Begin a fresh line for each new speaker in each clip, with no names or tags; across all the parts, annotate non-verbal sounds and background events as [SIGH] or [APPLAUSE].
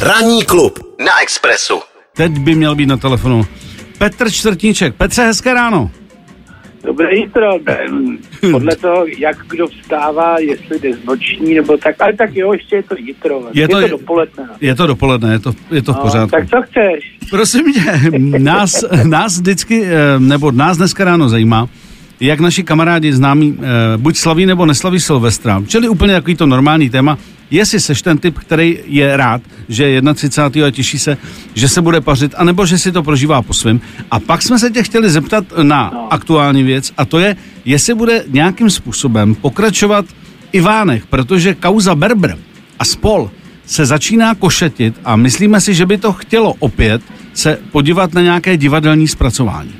Ranní klub na Expressu.
Teď by měl být na telefonu Petr Čtvrtníček. Petře, hezké ráno.
Dobré jitro, ten, podle toho, jak kdo vstává, jestli jde z noční nebo tak, ale tak jo, ještě je to jitro,
Je
je
to-
to, je to dopoledne. no.
Je to dopoledne, je to, je to v
No,
pořádku.
tak co chceš?
Prosím tě, nás, nás vždycky, eh, nebo nás dneska ráno zajímá, jak naši kamarádi známí eh, buď slaví nebo neslaví Silvestra, čili úplně takový to normální téma, jestli seš ten typ, který je rád, že je 31. a těší se, že se bude pařit, anebo že si to prožívá po svém. A pak jsme se tě chtěli zeptat na
No.
aktuální věc, a to je, jestli bude nějakým způsobem pokračovat Ivánek, protože kauza Berber a spol se začíná košetit a myslíme si, že by to chtělo opět se podívat na nějaké divadelní zpracování.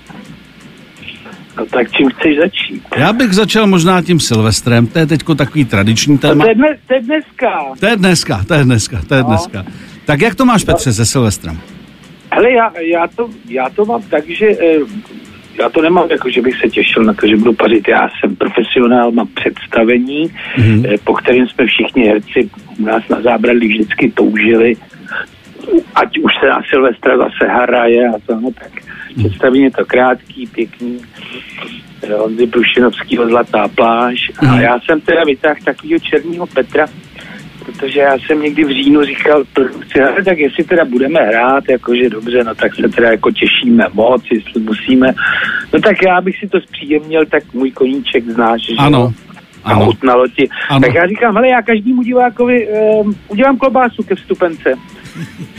No tak čím chceš začít?
Já bych začal možná tím Silvestrem, to je teď takový tradiční
No,
téma.
to, je dnes, to je dneska.
To je dneska, to je dneska, to je
No.
dneska. Tak jak to máš, Petře, se Silvestrem?
Hele, já, já, to, já to mám tak, že eh, já to nemám jako, že bych se těšil na to, že budu pařit. Já jsem profesionál, mám představení,
Mhm.
mm-hmm. po kterém jsme všichni herci u nás na zábradlí vždycky toužili. Ať už se na Silvestra zase hraje a to, no tak představení je to krátký, pěkný. eh, Honzy Prušinovskýho Zlatá pláž. A
Mhm.
já jsem teda vytáhl takového černého Petra, protože já jsem někdy v říjnu říkal produkci, "Ale tak jestli teda budeme hrát, jakože dobře, no tak se teda jako těšíme moc, jestli musíme. No tak já bych si to zpříjemnil, tak můj koníček znáš, že
Ano,
jo? A
ano.
chutnalo ti.
Ano.
Tak já říkám, hele, já každému divákovi um, udělám klobásu ke vstupence. [LAUGHS]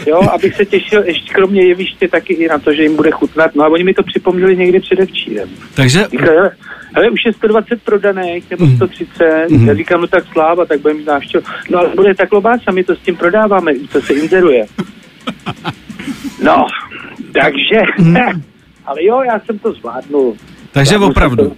Jo, abych se těšil ještě kromě jeviště taky i na to, že jim bude chutnat. No a oni mi to připomněli někdy předevčírem.
Takže
Říkali, hele, hele, už je 120 prodaných nebo
Mhm.
130.
Mhm.
Já říkám, no tak sláva, tak budeme mít návštěvu. No ale bude ta klobása, my to s tím prodáváme, to se inzeruje. [LAUGHS] No, takže,
Mhm. [LAUGHS]
ale jo, já jsem to zvládnul.
takže
Zvládnul jsem
opravdu.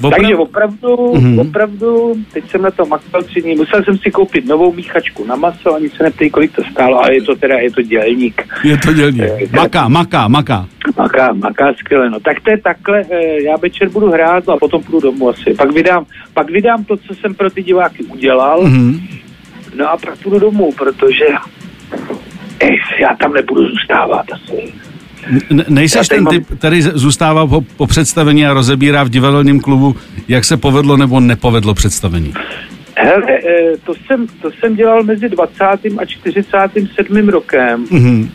To. Takže opravdu,
Mhm.
mm-hmm. opravdu, teď jsem na to makal tři dní, musel jsem si koupit novou míchačku na maso, ani se neptej, kolik to stálo, ale je to teda, je to dělník.
Je to dělní. Maká, maká, maká.
Maká, maká skvěle, no. Tak to je takhle, eh, já večer budu hrát no a potom půjdu domů asi. Pak vydám, pak vydám to, co jsem pro ty diváky udělal, mm.
Mhm.
no a pak půjdu domů, protože eh, já tam nebudu zůstávat asi.
N- nejseš
Já tady
ten
mám-
typ, který zůstává po, po představení a rozebírá v divadelním klubu, jak se povedlo nebo nepovedlo představení.
Hele, eh, to jsem, to jsem dělal mezi 20. a 47. rokem.
Mhm.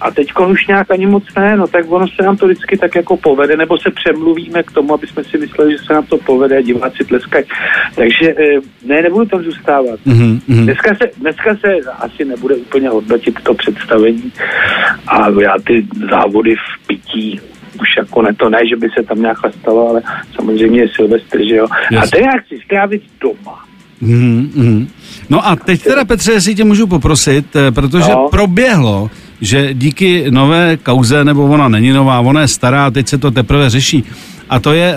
A teď už nějak ani moc ne, no tak ono se nám to vždycky tak jako povede, nebo se přemluvíme k tomu, aby jsme si mysleli, že se nám to povede a diváci tleskají. Takže eh, ne, nebudu tam zůstávat.
Mhm. Mhm.
Dneska se, dneska se asi nebude úplně hodnotit to představení a já ty závody v pití už jako ne, to ne, že by se tam nějak stalo, ale samozřejmě je Silvestr, že jo. A
Jasně.
to já chci strávit doma.
Mhm, mhm. No a teď teda, Petře, jestli tě můžu poprosit, eh, protože
No.
proběhlo, že díky nové kauze, nebo ona není nová, ona je stará, teď se to teprve řeší, a to je eh,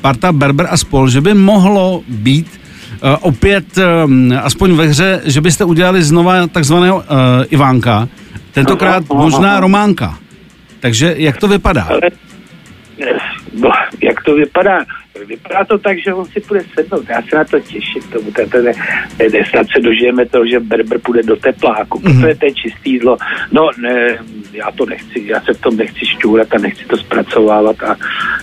parta Berber a spol, že by mohlo být eh, opět eh, aspoň ve hře, že byste udělali znova takzvaného Ivánka, tentokrát možná. Románka. Takže jak to vypadá?
No, jak to vypadá? Vypadá to tak, že on si půjde sednout. Já se na to těším. Tomu, to, to, to, to, snad se dožijeme toho, že Berber půjde do tepláku,
Mhm.
protože to je čistý zlo. No, ne, já to nechci, já se v tom nechci šťůrat a nechci to zpracovávat a,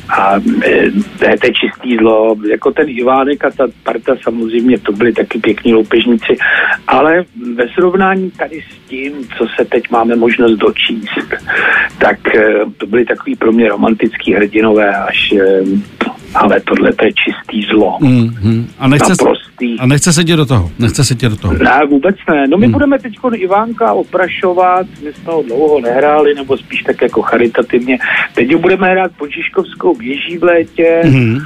a eh, to, je, čistý zlo. Jako ten Ivánek a ta parta samozřejmě, to byli taky pěkní loupežníci, ale ve srovnání tady s tím, co se teď máme možnost dočíst, tak eh, to byly takový pro mě romantický hrdinové až, eh, ale tohle to je čistý zlo.
Mhm. A, nechce,
Naprostý.
a nechce se tě do toho, nechce se tě do toho.
Ne, vůbec ne. No my
Hmm.
budeme teď Ivánka oprašovat, my jsme ho dlouho nehráli, nebo spíš tak jako charitativně. Teď ho budeme hrát pod Žižkovskou věží v létě
Mhm.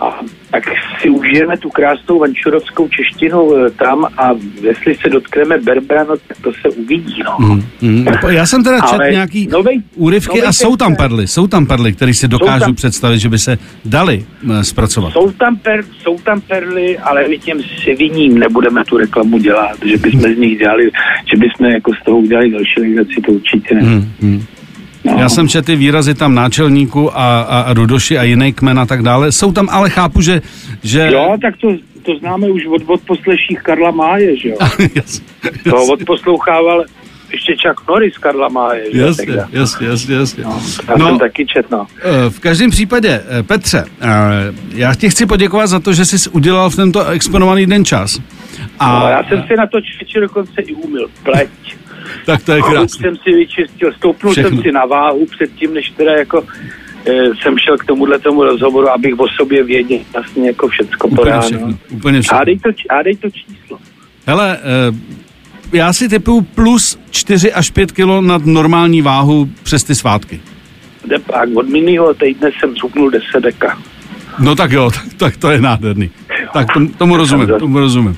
A tak si užijeme tu krásnou vančurovskou češtinu eh, tam a jestli se dotkneme Berbra, no tak to se uvidí, no.
Mhm. Mhm. Já jsem teda čet
Ale
nějaký
novej-
úryvky
novej
a jsou tam
text,
perly, jsou tam perly, které si dokážu
tam-
představit, že by se dali eh, zpracovat.
Jsou tam, per, jsou tam perly, ale my těm seviním nebudeme tu reklamu dělat, že bychom z nich dělali, že bychom jako z toho udělali další legraci, to určitě ne.
Hmm, hmm.
No.
Já jsem četl ty výrazy tam náčelníku a, a, a Rudoši a jiný kmen a tak dále. Jsou tam, ale chápu, že... že...
Jo, tak to, to známe už od, od posleších Karla Máje, že jo. [LAUGHS]
Jasně,
To odposlouchával, ještě Chuck Norris Karla má. Je, že?
Jasně,
Tak-
jasně, jasně, jasně.
No, já
No.
jsem taky čet, no.
Eh, V každém případě, eh, Petře, eh, já ti chci poděkovat za to, že jsi udělal v tento exponovaný den čas. A
no já jsem si na to čeče dokonce i umil pleť. [LAUGHS]
tak to je krásné.
jsem si vyčistil, stoupnul
Všechno.
jsem si na váhu předtím, než teda jako e, jsem šel k tomuhle tomu rozhovoru, abych o sobě věděl vlastně jako všecko
Úplně
poráno.
všechno, úplně všechno.
A dej to, a dej to číslo.
Hele, eh, já si typuju plus 4 až 5 kilo nad normální váhu přes ty svátky.
Jde pak, od minulého týdne jsem zhubnul 10 deka.
No tak jo, tak, [LAUGHS] tak to je nádherný. Tak tomu, tomu rozumím, tomu rozumím.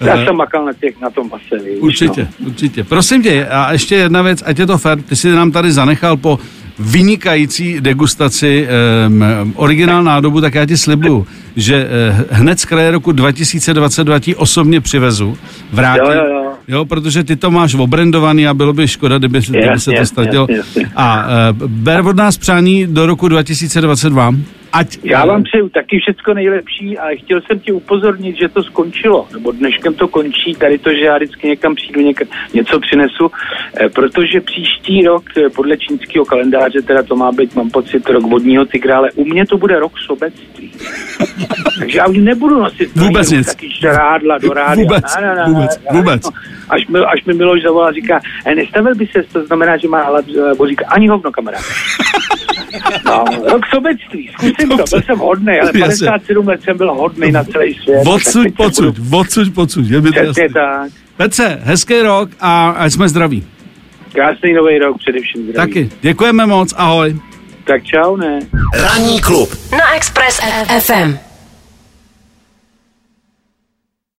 Já
Eh,
jsem makal na, těch, na tom mase, víš,
Určitě,
No.
určitě. Prosím tě, a ještě jedna věc, ať je to fér, ty si nám tady zanechal po vynikající degustaci um, originál nádobu, tak já ti slibuju, že uh, hned z kraje roku 2022 ti osobně přivezu, vrátím,
Jo, jo, jo.
jo, protože ty to máš obrendovaný a bylo by škoda, kdyby, kdyby
Jasně,
se to ztratilo.
jasně, jasně.
A uh, ber od nás přání do roku 2022, ať...
Já vám přeju taky všecko nejlepší a chtěl jsem ti upozornit, že to skončilo, nebo dneškem to končí, tady to, že já vždycky někam přijdu, někam, něco přinesu, eh, protože příští rok, eh, podle čínského kalendáře, teda to má být, mám pocit, rok vodního tygra, ale u mě to bude rok sobectví. [LAUGHS] Takže já už nebudu nosit
Vůbec
taky-
nic.
taky šrádla do rádia.
Vůbec, vůbec, vůbec.
Až mi, až mi Miloš zavolá, říká, e, nestavil by se, to znamená, že má hlad, říká, ani hovno, kamarád. [LAUGHS] No, rok sobectví, zkusím to, byl jsem hodnej, ale
Jasně.
57 let jsem byl hodnej na celý svět.
Odsuď, pocud,
budu-
odsuď, pocud. Je mi to jasný.
Tak.
Petře, hezký rok a ať jsme zdraví.
Krásný nový rok především. Zdraví.
Taky. Děkujeme moc, ahoj.
Tak čau, ne?
Ranní klub
Na Express FM.